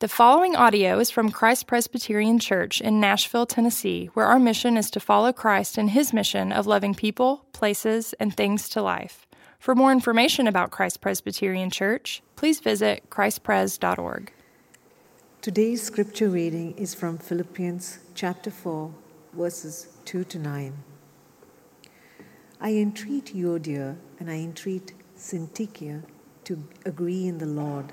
The following audio is from Christ Presbyterian Church in Nashville, Tennessee, where our mission is to follow Christ in his mission of loving people, places, and things to life. For more information about Christ Presbyterian Church, please visit christpres.org. Today's scripture reading is from Philippians chapter 4, verses 2 to 9. I entreat Euodia and I entreat Syntyche to agree in the Lord.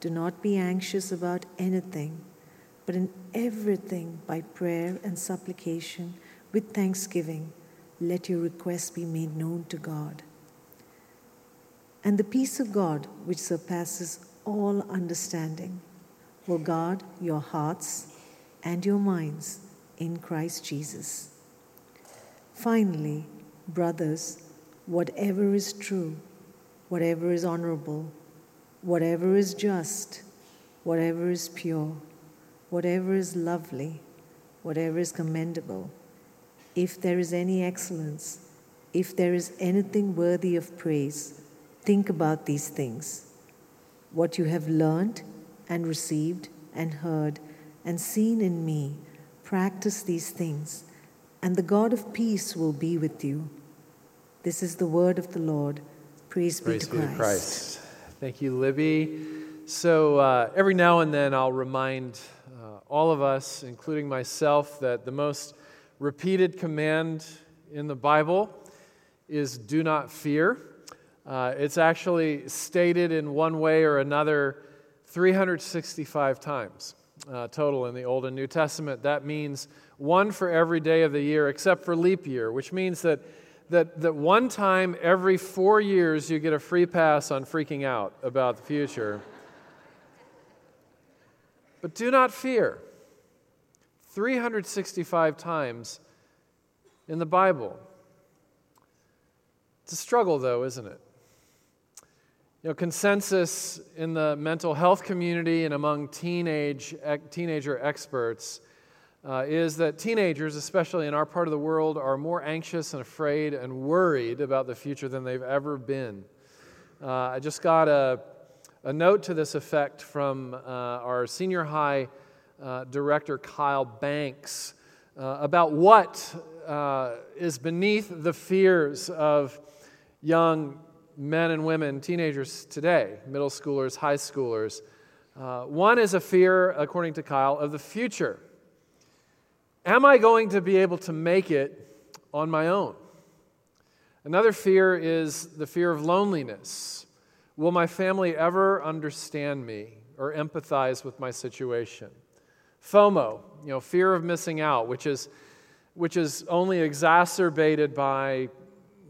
Do not be anxious about anything, but in everything, by prayer and supplication, with thanksgiving, let your requests be made known to God. And the peace of God, which surpasses all understanding, will guard your hearts and your minds in Christ Jesus. Finally, brothers, whatever is true, whatever is honorable, whatever is just, whatever is pure, whatever is lovely, whatever is commendable, if there is any excellence, if there is anything worthy of praise, think about these things. What you have learned and received and heard and seen in me, practice these things, and the God of peace will be with you. This is the word of the Lord. Praise, Praise be to Christ. to Christ. Thank you, Libby. So uh, every now and then I'll remind uh, all of us, including myself, that the most repeated command in the Bible is do not fear. Uh, it's actually stated in one way or another 365 times uh, total in the Old and New Testament. That means one for every day of the year except for leap year, which means that that, that one time every four years you get a free pass on freaking out about the future. But do not fear. 365 times in the Bible. It's a struggle, though, isn't it? You know, consensus in the mental health community and among teenage, teenager experts uh, is that teenagers, especially in our part of the world, are more anxious and afraid and worried about the future than they've ever been. Uh, I just got a, a note to this effect from uh, our senior high uh, director, Kyle Banks, uh, about what uh, is beneath the fears of young men and women, teenagers today, middle schoolers, high schoolers. one is a fear, according to Kyle, of the future. Am I going to be able to make it on my own? Another fear is the fear of loneliness. Will my family ever understand me or empathize with my situation? FOMO, you know, fear of missing out, which is, which is only exacerbated by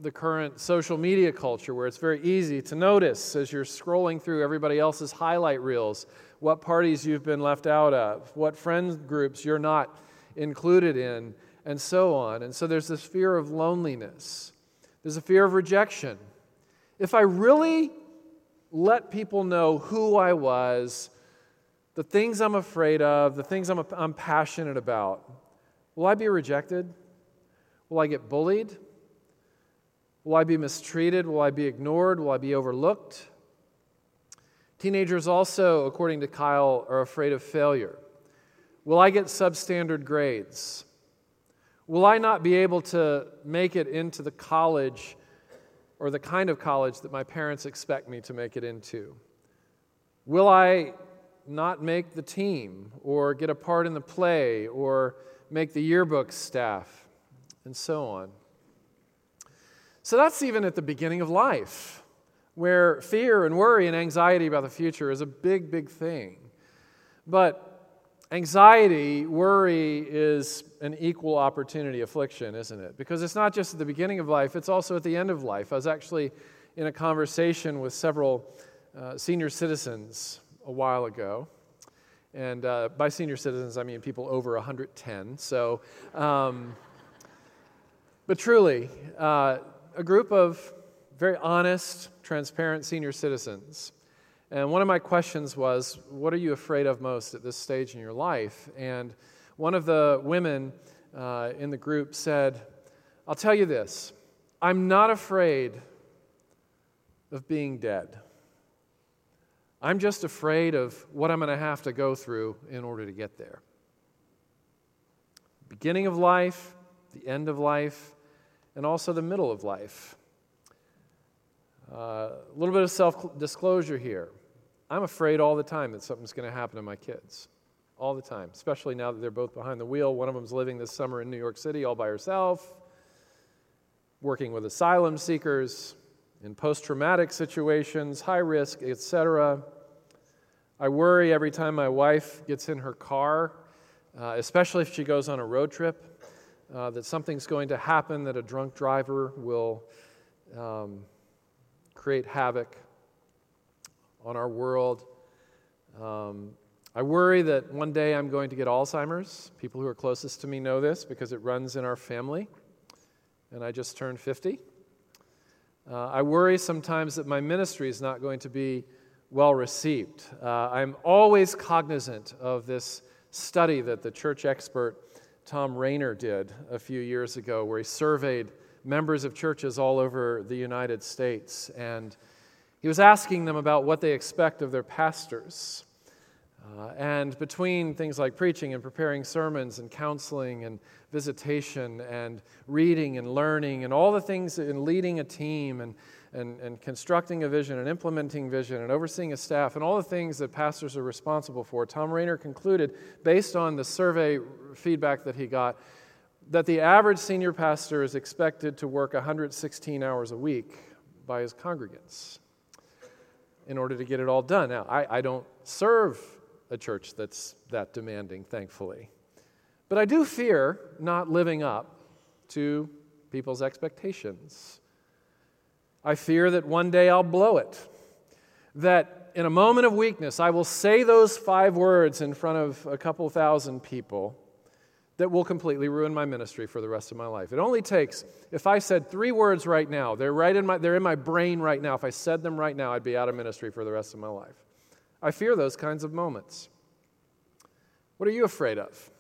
the current social media culture where it's very easy to notice as you're scrolling through everybody else's highlight reels what parties you've been left out of, what friend groups you're not included in, and so on. And so there's this fear of loneliness, there's a fear of rejection. If I really let people know who I was, the things I'm afraid of, the things I'm, I'm passionate about, will I be rejected? Will I get bullied? Will I be mistreated? Will I be ignored? Will I be overlooked? Teenagers also, according to Kyle, are afraid of failure. Will I get substandard grades? Will I not be able to make it into the college or the kind of college that my parents expect me to make it into? Will I not make the team or get a part in the play or make the yearbook staff and so on? So that's even at the beginning of life, where fear and worry and anxiety about the future is a big, big thing. But Anxiety, worry is an equal opportunity affliction, isn't it? Because it's not just at the beginning of life, it's also at the end of life. I was actually in a conversation with several uh, senior citizens a while ago, And uh, by senior citizens, I mean people over 110. So, um, but truly, uh, a group of very honest, transparent senior citizens. And one of my questions was, What are you afraid of most at this stage in your life? And one of the women uh, in the group said, I'll tell you this I'm not afraid of being dead. I'm just afraid of what I'm going to have to go through in order to get there. Beginning of life, the end of life, and also the middle of life. Uh, a little bit of self disclosure here. I'm afraid all the time that something's going to happen to my kids. All the time, especially now that they're both behind the wheel. One of them's living this summer in New York City all by herself, working with asylum seekers in post traumatic situations, high risk, etc. I worry every time my wife gets in her car, uh, especially if she goes on a road trip, uh, that something's going to happen, that a drunk driver will um, create havoc on our world. Um, I worry that one day I'm going to get Alzheimer's. People who are closest to me know this because it runs in our family. And I just turned 50. Uh, I worry sometimes that my ministry is not going to be well received. Uh, I'm always cognizant of this study that the church expert Tom Rainer did a few years ago, where he surveyed members of churches all over the United States. And he was asking them about what they expect of their pastors. Uh, and between things like preaching and preparing sermons and counseling and visitation and reading and learning and all the things in leading a team and, and, and constructing a vision and implementing vision and overseeing a staff and all the things that pastors are responsible for, Tom Rainer concluded, based on the survey feedback that he got, that the average senior pastor is expected to work 116 hours a week by his congregants in order to get it all done. Now, I, I don't serve a church that's that demanding, thankfully. But I do fear not living up to people's expectations. I fear that one day I'll blow it. That in a moment of weakness, I will say those five words in front of a couple thousand people that will completely ruin my ministry for the rest of my life. It only takes, if I said three words right now, they're right in my, they're in my brain right now. If I said them right now, I'd be out of ministry for the rest of my life. I fear those kinds of moments. What are you afraid of?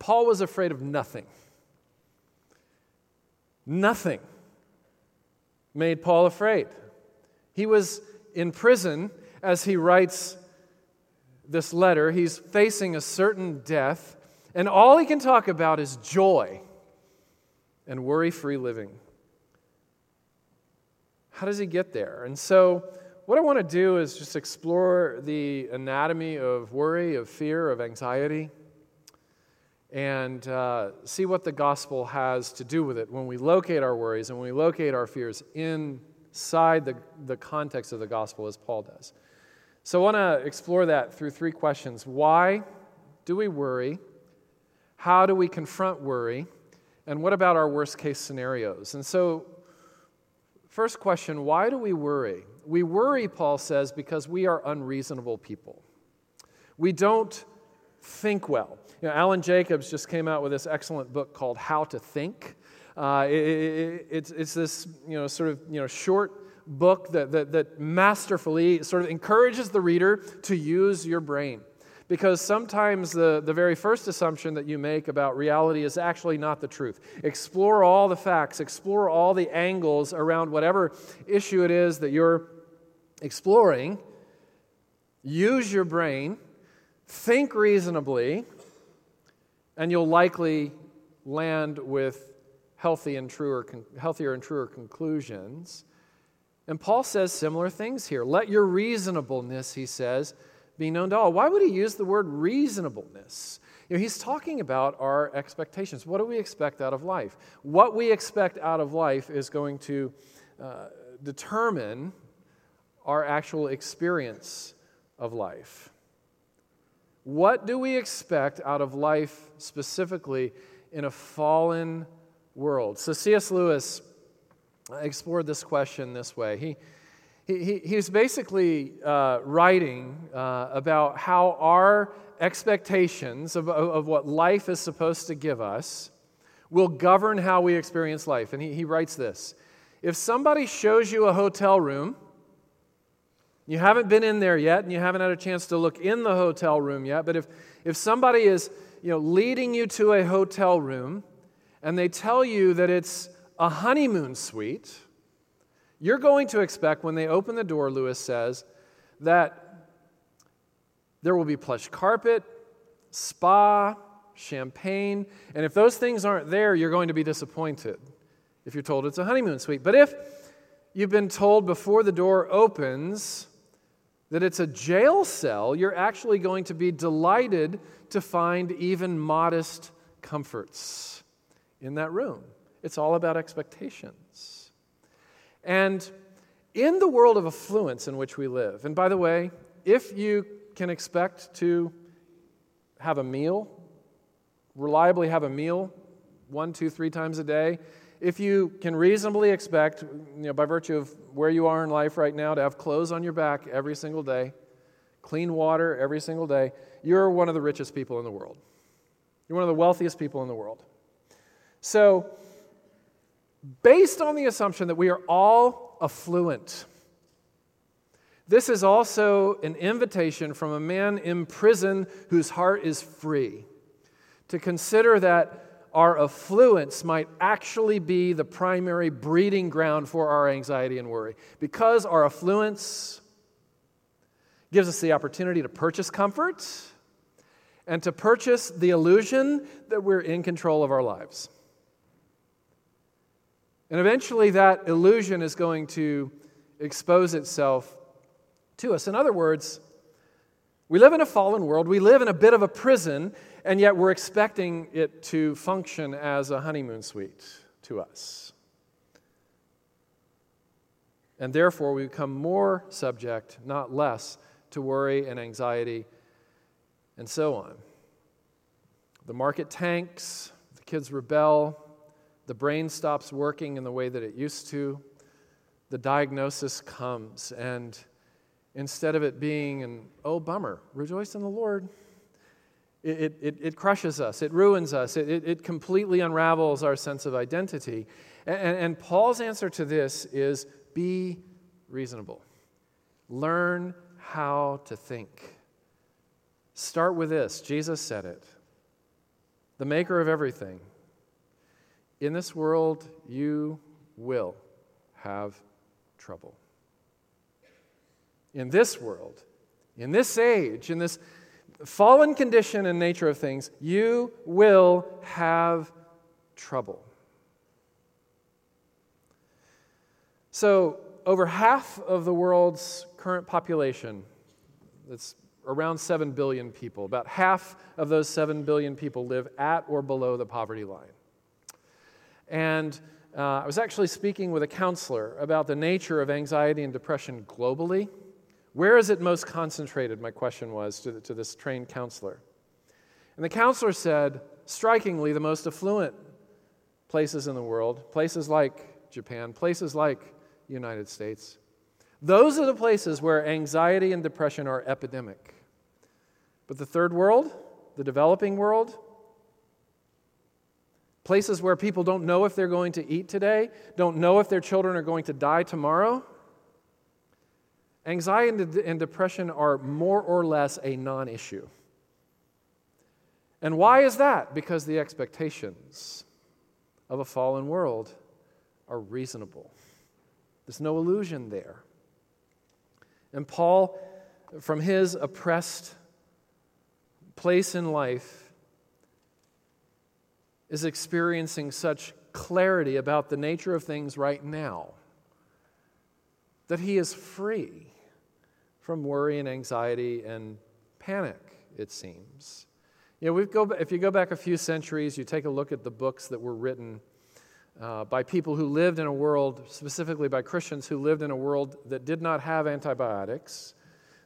Paul was afraid of nothing. Nothing made Paul afraid. He was in prison as he writes this letter. He's facing a certain death, and all he can talk about is joy and worry free living. How does he get there? And so, what I want to do is just explore the anatomy of worry, of fear, of anxiety, and uh, see what the gospel has to do with it when we locate our worries and when we locate our fears inside the, the context of the gospel, as Paul does. So I want to explore that through three questions Why do we worry? How do we confront worry? And what about our worst case scenarios? And so, first question why do we worry? We worry, Paul says, because we are unreasonable people. We don't think well. You know, Alan Jacobs just came out with this excellent book called How to Think. Uh, it, it, it's, it's this you know, sort of you know, short book that, that, that masterfully sort of encourages the reader to use your brain. Because sometimes the, the very first assumption that you make about reality is actually not the truth. Explore all the facts, explore all the angles around whatever issue it is that you're exploring. Use your brain, think reasonably, and you'll likely land with healthy and truer, healthier and truer conclusions. And Paul says similar things here. Let your reasonableness, he says, be known to all. Why would he use the word reasonableness? You know, he's talking about our expectations. What do we expect out of life? What we expect out of life is going to uh, determine our actual experience of life. What do we expect out of life specifically in a fallen world? So, C.S. Lewis explored this question this way. He, he, he, he's basically uh, writing uh, about how our expectations of, of, of, what life is supposed to give us will govern how we experience life. And he, he writes this If somebody shows you a hotel room, you haven't been in there yet, and you haven't had a chance to look in the hotel room yet, but if, if somebody is you know, leading you to a hotel room and they tell you that it's a honeymoon suite, you're going to expect when they open the door, Lewis says, that there will be plush carpet, spa, champagne, and if those things aren't there, you're going to be disappointed if you're told it's a honeymoon suite. But if you've been told before the door opens that it's a jail cell, you're actually going to be delighted to find even modest comforts in that room. It's all about expectations. And in the world of affluence in which we live, and by the way, if you can expect to have a meal, reliably have a meal one, two, three times a day, if you can reasonably expect, you know, by virtue of where you are in life right now, to have clothes on your back every single day, clean water every single day, you're one of the richest people in the world. You're one of the wealthiest people in the world. So, based on the assumption that we are all affluent, this is also an invitation from a man in prison whose heart is free to consider that our affluence might actually be the primary breeding ground for our anxiety and worry. Because our affluence gives us the opportunity to purchase comfort and to purchase the illusion that we're in control of our lives. And eventually, that illusion is going to expose itself to us. In other words, we live in a fallen world, we live in a bit of a prison, and yet we're expecting it to function as a honeymoon suite to us. And therefore, we become more subject, not less, to worry and anxiety and so on. The market tanks, the kids rebel, the brain stops working in the way that it used to, the diagnosis comes, and instead of it being an, oh, bummer, rejoice in the Lord, it, it, it crushes us, it ruins us, it, it, completely unravels our sense of identity. And, and Paul's answer to this is be reasonable. Learn how to think. Start with this Jesus said it the maker of everything. In this world, you will have trouble. In this world, in this age, in this fallen condition and nature of things, you will have trouble. So, over half of the world's current population, that's around 7 billion people, about half of those 7 billion people live at or below the poverty line. And uh, I was actually speaking with a counselor about the nature of anxiety and depression globally. Where is it most concentrated? My question was to, the, to this trained counselor. And the counselor said, strikingly, the most affluent places in the world, places like Japan, places like the United States, those are the places where anxiety and depression are epidemic. But the third world, the developing world, places where people don't know if they're going to eat today, don't know if their children are going to die tomorrow, Anxiety and depression are more or less a non issue. And why is that? Because the expectations of a fallen world are reasonable. There's no illusion there. And Paul, from his oppressed place in life, is experiencing such clarity about the nature of things right now that he is free from worry and anxiety and panic, it seems. You know, we go, if you go back a few centuries, you take a look at the books that were written uh, by people who lived in a world, specifically by Christians who lived in a world that did not have antibiotics,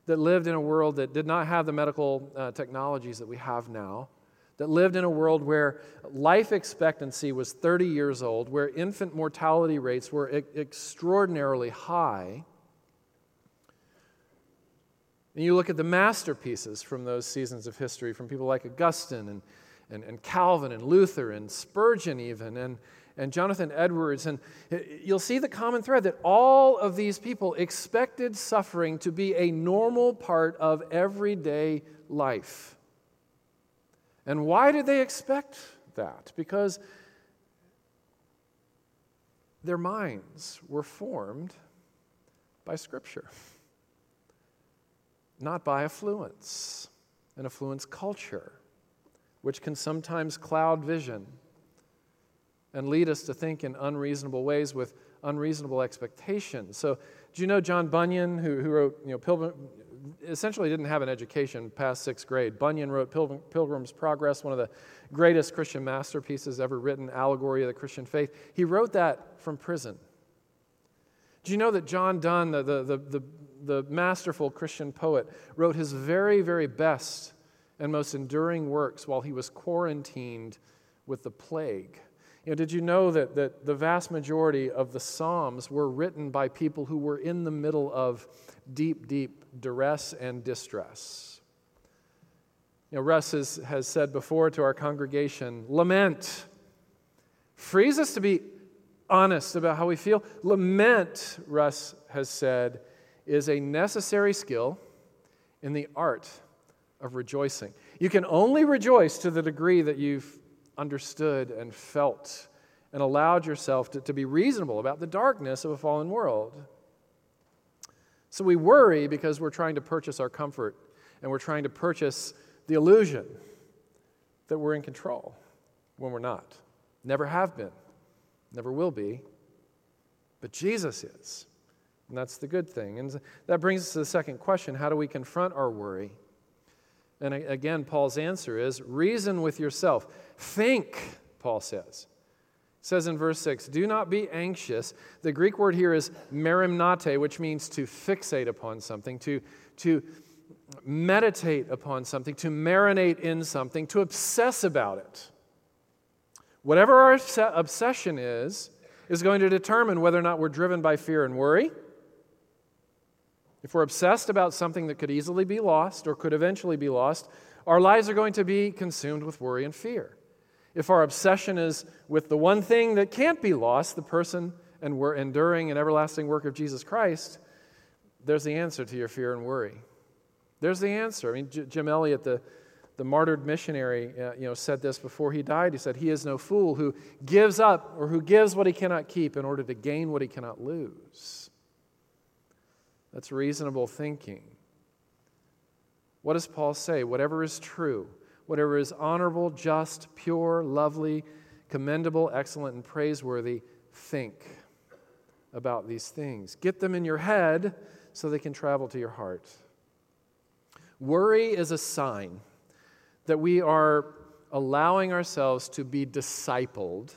that lived in a world that did not have the medical uh, technologies that we have now, that lived in a world where life expectancy was 30 years old, where infant mortality rates were e- extraordinarily high And you look at the masterpieces from those seasons of history, from people like Augustine and, and, and Calvin and Luther and Spurgeon, even, and, and Jonathan Edwards, and you'll see the common thread that all of these people expected suffering to be a normal part of everyday life. And why did they expect that? Because their minds were formed by Scripture not by affluence, and affluence culture, which can sometimes cloud vision and lead us to think in unreasonable ways with unreasonable expectations. So, do you know John Bunyan, who, who wrote, you know, Pilgrim, essentially didn't have an education past sixth grade. Bunyan wrote Pilgrim, Pilgrim's Progress, one of the greatest Christian masterpieces ever written, Allegory of the Christian Faith. He wrote that from prison. Do you know that John Donne, the, the, the, the the masterful Christian poet, wrote his very, very best and most enduring works while he was quarantined with the plague. You know, did you know that, that the vast majority of the Psalms were written by people who were in the middle of deep, deep duress and distress? You know, Russ has, has said before to our congregation lament frees us to be honest about how we feel. Lament, Russ has said, is a necessary skill in the art of rejoicing. You can only rejoice to the degree that you've understood and felt and allowed yourself to, to be reasonable about the darkness of a fallen world. So we worry because we're trying to purchase our comfort and we're trying to purchase the illusion that we're in control when we're not. Never have been, never will be, but Jesus is. And that's the good thing. And that brings us to the second question how do we confront our worry? And again, Paul's answer is reason with yourself. Think, Paul says. Says in verse 6, do not be anxious. The Greek word here is merimnate, which means to fixate upon something, to, to meditate upon something, to marinate in something, to obsess about it. Whatever our obsession is, is going to determine whether or not we're driven by fear and worry if we're obsessed about something that could easily be lost or could eventually be lost, our lives are going to be consumed with worry and fear. If our obsession is with the one thing that can't be lost, the person and we're enduring and everlasting work of Jesus Christ, there's the answer to your fear and worry. There's the answer. I mean, J- Jim Elliot, the, the martyred missionary, uh, you know, said this before he died. He said, He is no fool who gives up or who gives what he cannot keep in order to gain what he cannot lose. That's reasonable thinking. What does Paul say? Whatever is true, whatever is honorable, just, pure, lovely, commendable, excellent, and praiseworthy, think about these things. Get them in your head so they can travel to your heart. Worry is a sign that we are allowing ourselves to be discipled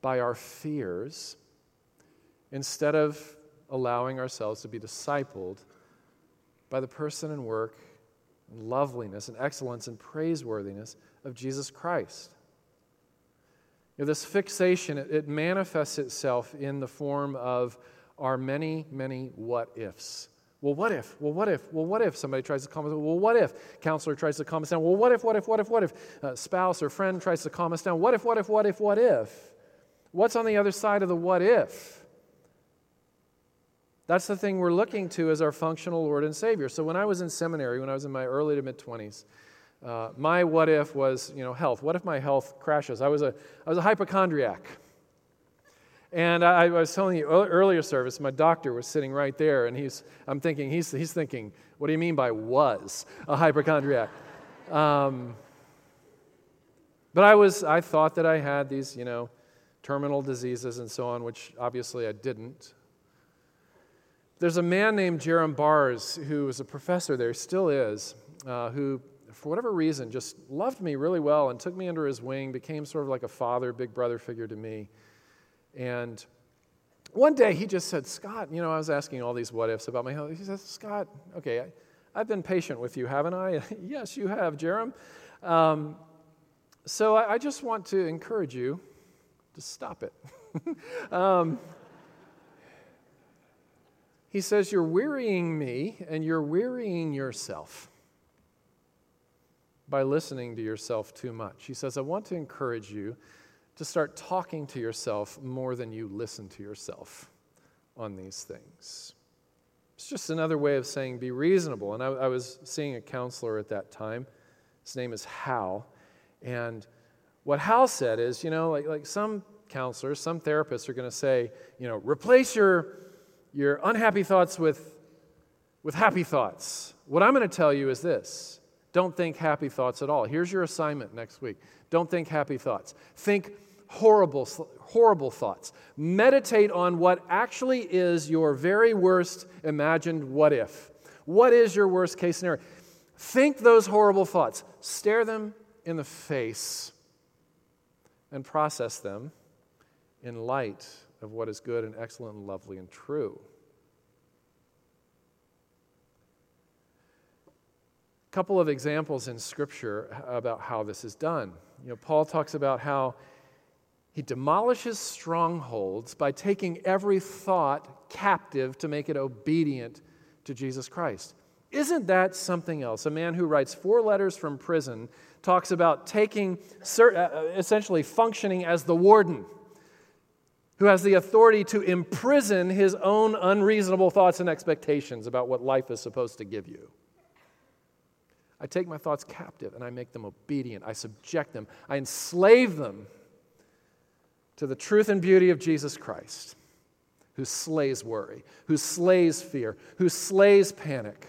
by our fears instead of allowing ourselves to be discipled by the person and work and loveliness and excellence and praiseworthiness of Jesus Christ. You know, this fixation, it, it manifests itself in the form of our many, many what ifs. Well, what if? Well, what if? Well, what if somebody tries to calm us down? Well, what if? Counselor tries to calm us down. Well, what if, what if, what if, what if? Uh, spouse or friend tries to calm us down. What if, what if, what if, what if? What's on the other side of the what if? That's the thing we're looking to as our functional Lord and Savior. So when I was in seminary, when I was in my early to mid 20s, uh, my what if was, you know, health. What if my health crashes? I was a, I was a hypochondriac. And I, I was telling you earlier service, my doctor was sitting right there, and he's, I'm thinking, he's, he's thinking, what do you mean by was a hypochondriac? Um, but I was, I thought that I had these, you know, terminal diseases and so on, which obviously I didn't. There's a man named Jerram Barrs who was a professor there, still is, uh, who, for whatever reason, just loved me really well and took me under his wing, became sort of like a father, big brother figure to me. And one day he just said, Scott, you know, I was asking all these what ifs about my health. He said, Scott, okay, I, have been patient with you, haven't I? yes, you have, Jerram. Um, so I, I, just want to encourage you to stop it. um, he says, You're wearying me and you're wearying yourself by listening to yourself too much. He says, I want to encourage you to start talking to yourself more than you listen to yourself on these things. It's just another way of saying be reasonable. And I, I was seeing a counselor at that time. His name is Hal. And what Hal said is, you know, like, like some counselors, some therapists are going to say, you know, replace your, your unhappy thoughts with, with happy thoughts. What I'm going to tell you is this don't think happy thoughts at all. Here's your assignment next week. Don't think happy thoughts. Think horrible, horrible thoughts. Meditate on what actually is your very worst imagined what if. What is your worst case scenario? Think those horrible thoughts. Stare them in the face and process them in light of what is good and excellent and lovely and true. A couple of examples in Scripture about how this is done. You know, Paul talks about how he demolishes strongholds by taking every thought captive to make it obedient to Jesus Christ. Isn't that something else? A man who writes four letters from prison talks about taking, uh, essentially functioning as the warden, who has the authority to imprison his own unreasonable thoughts and expectations about what life is supposed to give you. I take my thoughts captive and I make them obedient. I subject them. I enslave them to the truth and beauty of Jesus Christ, who slays worry, who slays fear, who slays panic.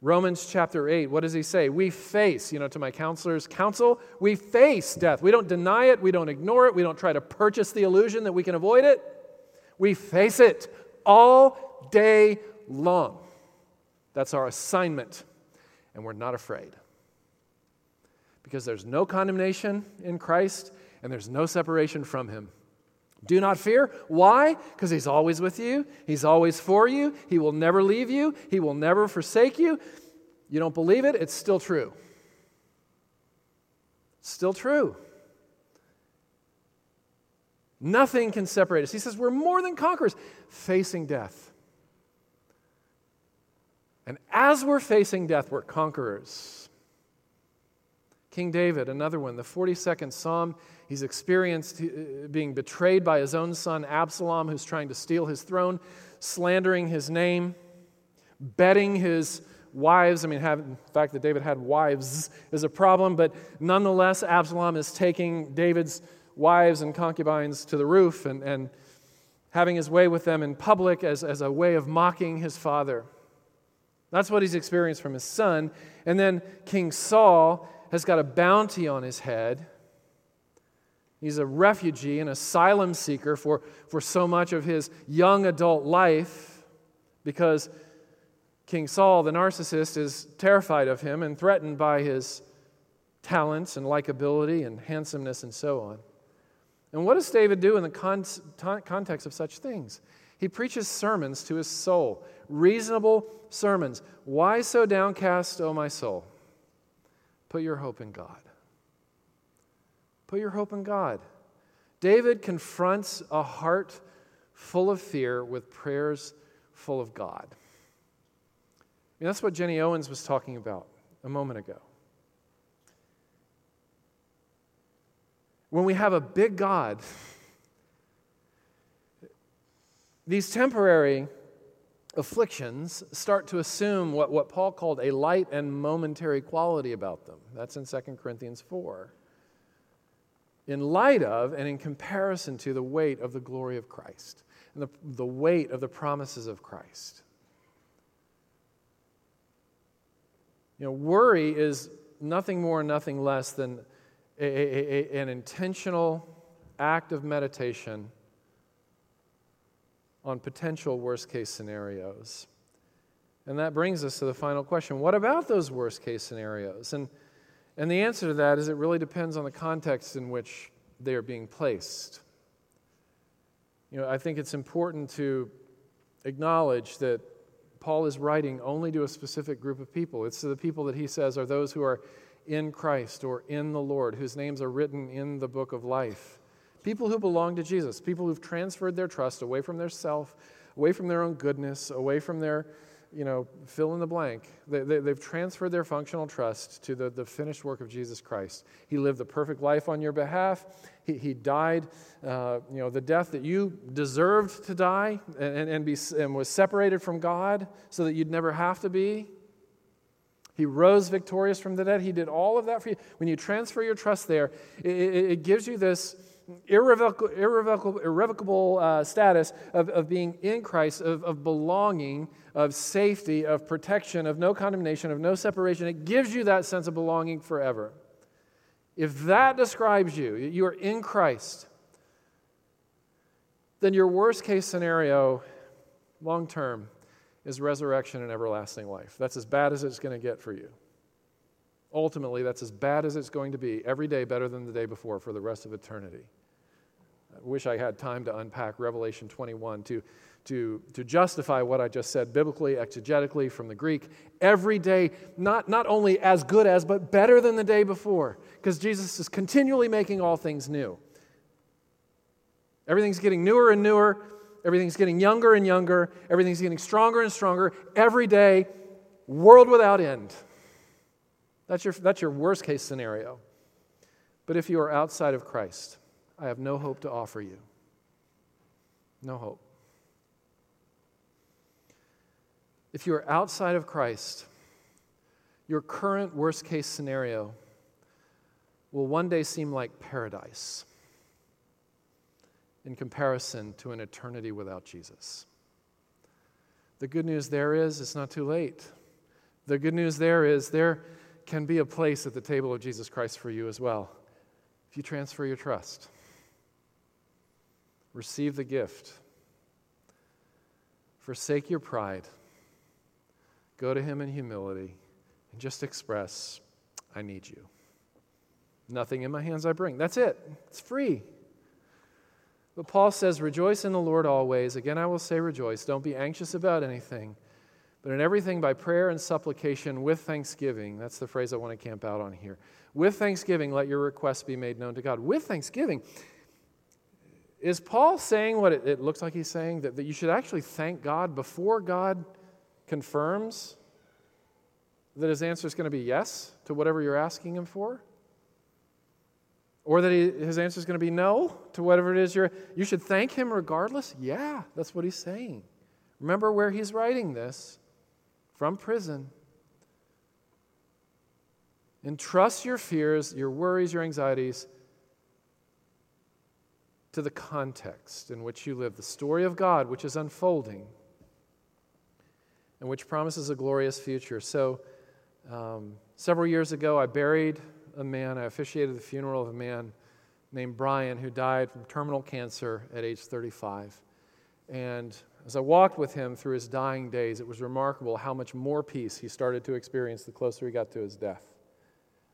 Romans chapter 8, what does he say? We face, you know, to my counselor's counsel, we face death. We don't deny it, we don't ignore it, we don't try to purchase the illusion that we can avoid it. We face it all day long. That's our assignment, and we're not afraid. Because there's no condemnation in Christ, and there's no separation from Him. Do not fear. Why? Because He's always with you, He's always for you, He will never leave you, He will never forsake you. You don't believe it? It's still true. It's still true. Nothing can separate us. He says we're more than conquerors, facing death. And as we're facing death, we're conquerors. King David, another one, the 42nd Psalm, he's experienced uh, being betrayed by his own son Absalom, who's trying to steal his throne, slandering his name, betting his wives. I mean, have, the fact that David had wives is a problem, but nonetheless, Absalom is taking David's wives and concubines to the roof and, and having his way with them in public as, as a way of mocking his father. That's what he's experienced from his son. And then King Saul has got a bounty on his head. He's a refugee, an asylum seeker for, for so much of his young adult life because King Saul, the narcissist, is terrified of him and threatened by his talents and likability and handsomeness and so on. And what does David do in the con- context of such things? He preaches sermons to his soul, reasonable sermons. Why so downcast, O my soul? Put your hope in God. Put your hope in God. David confronts a heart full of fear with prayers full of God. I mean, that's what Jenny Owens was talking about a moment ago. When we have a big God, these temporary afflictions start to assume what, what Paul called a light and momentary quality about them. That's in 2 Corinthians 4. In light of and in comparison to the weight of the glory of Christ and the, the weight of the promises of Christ. You know, worry is nothing more, and nothing less than a, a, a, an intentional act of meditation on potential worst case scenarios. And that brings us to the final question what about those worst case scenarios? And, and the answer to that is it really depends on the context in which they are being placed. You know, I think it's important to acknowledge that Paul is writing only to a specific group of people. It's to the people that he says are those who are in Christ or in the Lord, whose names are written in the book of life People who belong to Jesus, people who've transferred their trust away from their self, away from their own goodness, away from their, you know, fill in the blank. They, they, they've transferred their functional trust to the, the finished work of Jesus Christ. He lived the perfect life on your behalf. He, he died, uh, you know, the death that you deserved to die and, and, be, and was separated from God so that you'd never have to be. He rose victorious from the dead. He did all of that for you. When you transfer your trust there, it, it, it gives you this irrevocable, irrevocable, irrevocable uh, status of, of being in Christ, of, of belonging, of safety, of protection, of no condemnation, of no separation. It gives you that sense of belonging forever. If that describes you, you are in Christ, then your worst case scenario, long term, is resurrection and everlasting life. That's as bad as it's going to get for you. Ultimately, that's as bad as it's going to be, every day better than the day before for the rest of eternity. Wish I had time to unpack Revelation 21 to, to, to justify what I just said biblically, exegetically, from the Greek. Every day, not, not only as good as, but better than the day before, because Jesus is continually making all things new. Everything's getting newer and newer Everything's getting younger and younger. Everything's getting stronger and stronger. Every day, world without end. That's your, that's your worst case scenario. But if you are outside of Christ, I have no hope to offer you. No hope. If you are outside of Christ, your current worst case scenario will one day seem like paradise in comparison to an eternity without Jesus. The good news there is it's not too late. The good news there is there can be a place at the table of Jesus Christ for you as well if you transfer your trust. Receive the gift. Forsake your pride. Go to Him in humility and just express, I need you. Nothing in my hands I bring. That's it. It's free. But Paul says, Rejoice in the Lord always. Again, I will say, Rejoice. Don't be anxious about anything, but in everything by prayer and supplication with thanksgiving. That's the phrase I want to camp out on here. With thanksgiving, let your requests be made known to God. With thanksgiving. Is Paul saying what it, it looks like he's saying? That, that you should actually thank God before God confirms that his answer is going to be yes to whatever you're asking him for? Or that he, his answer is going to be no to whatever it is you're. You should thank him regardless? Yeah, that's what he's saying. Remember where he's writing this from prison. Entrust your fears, your worries, your anxieties to the context in which you live, the story of God, which is unfolding and which promises a glorious future. So, um, several years ago, I buried a man, I officiated the funeral of a man named Brian who died from terminal cancer at age 35. And as I walked with him through his dying days, it was remarkable how much more peace he started to experience the closer he got to his death.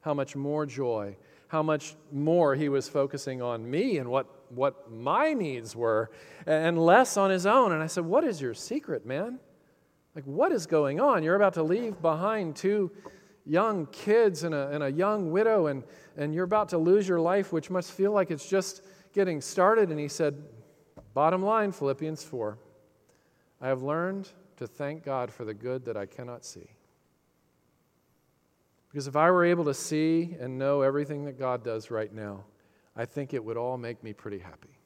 How much more joy, how much more he was focusing on me and what, what my needs were, and less on his own. And I said, What is your secret, man? Like, what is going on? You're about to leave behind two young kids and a, and a young widow, and, and you're about to lose your life, which must feel like it's just getting started. And he said, Bottom line, Philippians 4 I have learned to thank God for the good that I cannot see. Because if I were able to see and know everything that God does right now, I think it would all make me pretty happy.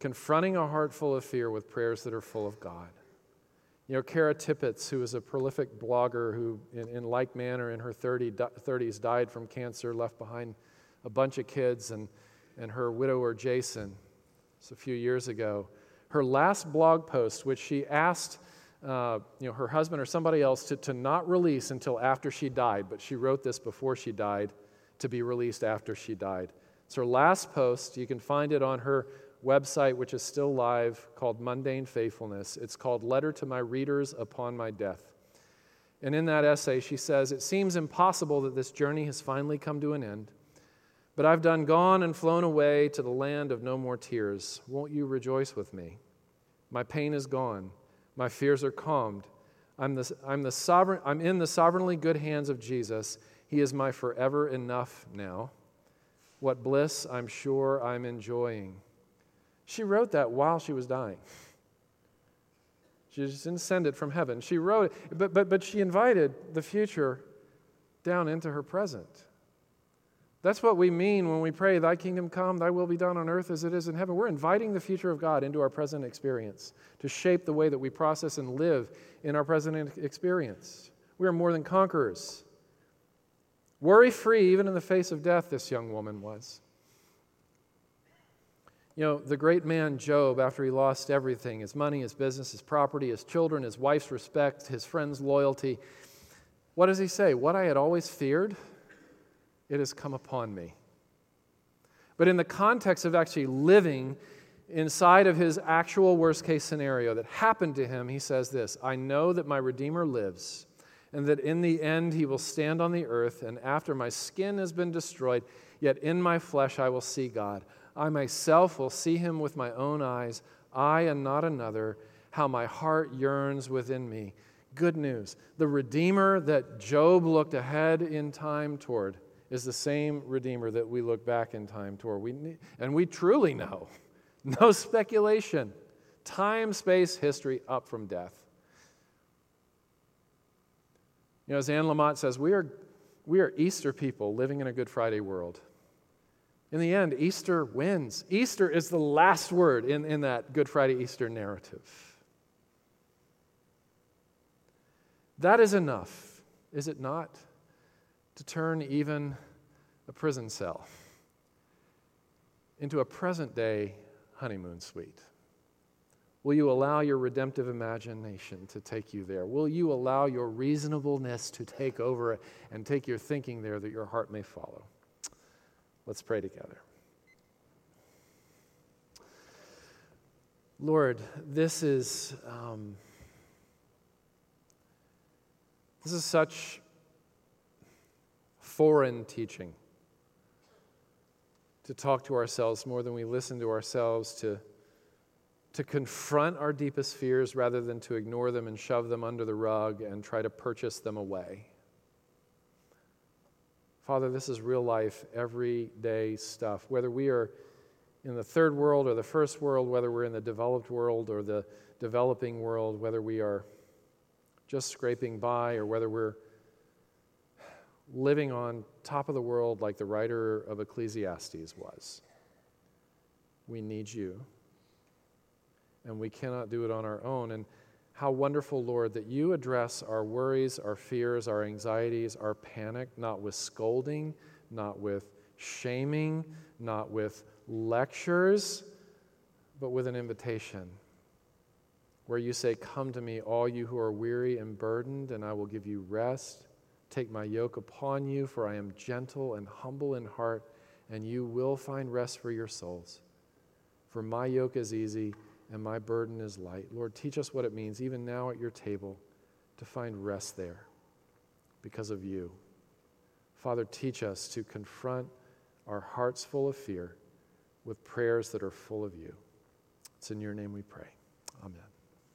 Confronting a heart full of fear with prayers that are full of God. You know, Kara Tippett, who is a prolific blogger who, in, in like manner, in her 30, 30s, died from cancer, left behind a bunch of kids, and, and her widower, Jason, it's a few years ago. Her last blog post, which she asked uh, you know, her husband or somebody else to, to not release until after she died, but she wrote this before she died to be released after she died. It's her last post. You can find it on her website, which is still live, called Mundane Faithfulness. It's called Letter to My Readers Upon My Death. And in that essay, she says, It seems impossible that this journey has finally come to an end, but I've done gone and flown away to the land of no more tears. Won't you rejoice with me? My pain is gone, my fears are calmed. I'm, the, I'm, the sovereign, I'm in the sovereignly good hands of Jesus. He is my forever enough now. what bliss I'm sure I'm enjoying. She wrote that while she was dying. She just didn't send it from heaven. She wrote it, but, but, but she invited the future down into her present. That's what we mean when we pray, Thy kingdom come, Thy will be done on earth as it is in heaven. We're inviting the future of God into our present experience to shape the way that we process and live in our present experience. We are more than conquerors. Worry free, even in the face of death, this young woman was. You know, the great man Job, after he lost everything his money, his business, his property, his children, his wife's respect, his friends' loyalty what does he say? What I had always feared, it has come upon me. But in the context of actually living inside of his actual worst case scenario that happened to him, he says this I know that my Redeemer lives, and that in the end he will stand on the earth, and after my skin has been destroyed, yet in my flesh I will see God. I myself will see him with my own eyes, I and not another, how my heart yearns within me. Good news. The Redeemer that Job looked ahead in time toward is the same Redeemer that we look back in time toward. We, and we truly know. No speculation. Time, space, history, up from death. You know, as Anne Lamott says, we are, we are Easter people living in a Good Friday world. In the end, Easter wins. Easter is the last word in, in that Good Friday Easter narrative. That is enough, is it not, to turn even a prison cell into a present day honeymoon suite? Will you allow your redemptive imagination to take you there? Will you allow your reasonableness to take over and take your thinking there that your heart may follow? Let's pray together. Lord, this is. Um, this is such foreign teaching to talk to ourselves more than we listen to ourselves, to, to confront our deepest fears rather than to ignore them and shove them under the rug and try to purchase them away. Father, this is real life, everyday stuff. Whether we are in the third world or the first world, whether we're in the developed world or the developing world, whether we are just scraping by or whether we're living on top of the world like the writer of Ecclesiastes was. We need you. And we cannot do it on our own. And how wonderful, Lord, that you address our worries, our fears, our anxieties, our panic, not with scolding, not with shaming, not with lectures, but with an invitation where you say, Come to me, all you who are weary and burdened, and I will give you rest. Take my yoke upon you, for I am gentle and humble in heart, and you will find rest for your souls. For my yoke is easy and my burden is light. Lord, teach us what it means, even now at your table, to find rest there because of you. Father, teach us to confront our hearts full of fear with prayers that are full of you. It's in your name we pray. Amen.